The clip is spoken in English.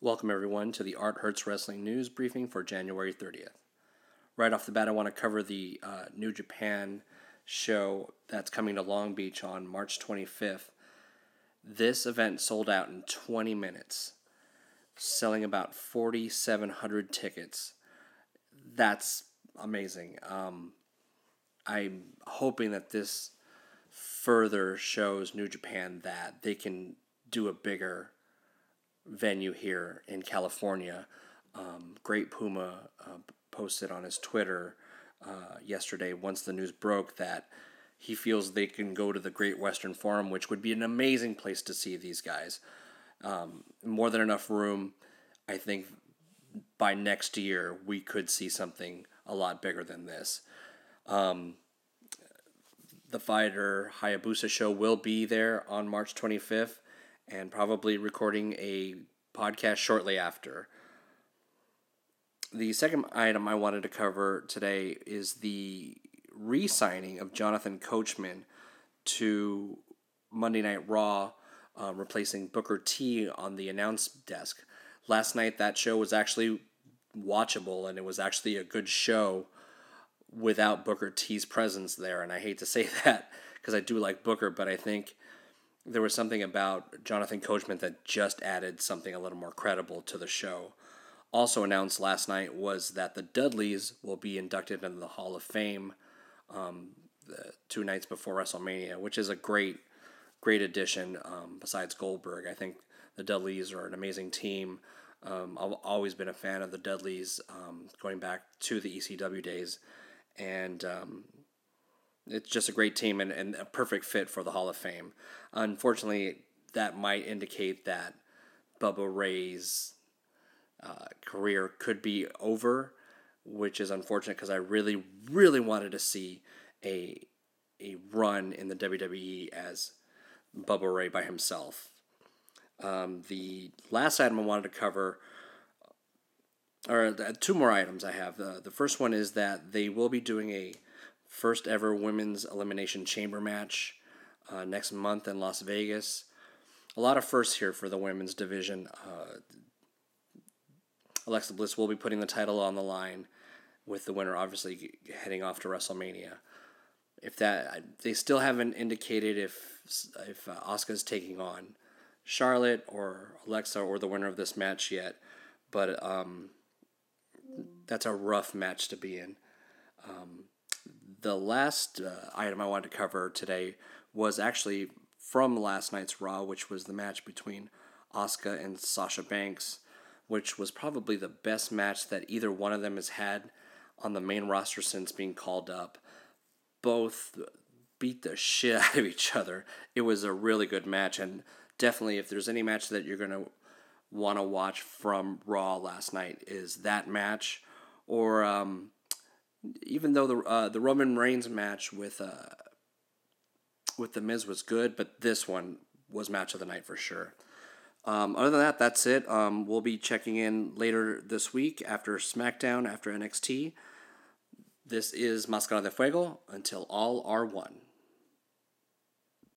Welcome, everyone, to the Art Hurtz Wrestling News briefing for January 30th. Right off the bat, I want to cover the uh, New Japan show that's coming to Long Beach on March 25th. This event sold out in 20 minutes, selling about 4,700 tickets. That's amazing. Um, I'm hoping that this further shows New Japan that they can do a bigger venue here in California. Um, Great Puma uh, posted on his Twitter uh, yesterday, once the news broke, that he feels they can go to the Great Western Forum, which would be an amazing place to see these guys. Um, more than enough room. I think by next year we could see something a lot bigger than this. Um, the fighter Hayabusa show will be there on March 25th and probably recording a podcast shortly after. The second item I wanted to cover today is the re signing of Jonathan Coachman to Monday Night Raw, uh, replacing Booker T on the announce desk. Last night, that show was actually watchable and it was actually a good show without Booker T's presence there. And I hate to say that because I do like Booker, but I think there was something about Jonathan Coachman that just added something a little more credible to the show. Also announced last night was that the Dudleys will be inducted into the Hall of Fame um, two nights before WrestleMania, which is a great, great addition. Um, besides Goldberg, I think the Dudleys are an amazing team. Um, I've always been a fan of the Dudleys, um, going back to the ECW days, and um, it's just a great team and, and a perfect fit for the Hall of Fame. Unfortunately, that might indicate that Bubba Ray's uh, career could be over, which is unfortunate because I really, really wanted to see a a run in the WWE as Bubba Ray by himself. Um, the last item I wanted to cover, or two more items I have. Uh, the first one is that they will be doing a first ever women's elimination chamber match uh, next month in Las Vegas. A lot of firsts here for the women's division. Uh, Alexa Bliss will be putting the title on the line, with the winner obviously heading off to WrestleMania. If that they still haven't indicated if if uh, Asuka's taking on Charlotte or Alexa or the winner of this match yet, but um, that's a rough match to be in. Um, the last uh, item I wanted to cover today was actually from last night's Raw, which was the match between Asuka and Sasha Banks, which was probably the best match that either one of them has had on the main roster since being called up. Both beat the shit out of each other. It was a really good match, and definitely, if there's any match that you're gonna want to watch from Raw last night, is that match, or um, even though the uh, the Roman Reigns match with uh, with the Miz was good, but this one was match of the night for sure. Um, other than that, that's it. Um, we'll be checking in later this week after SmackDown, after NXT. This is Mascara de Fuego. Until all are one.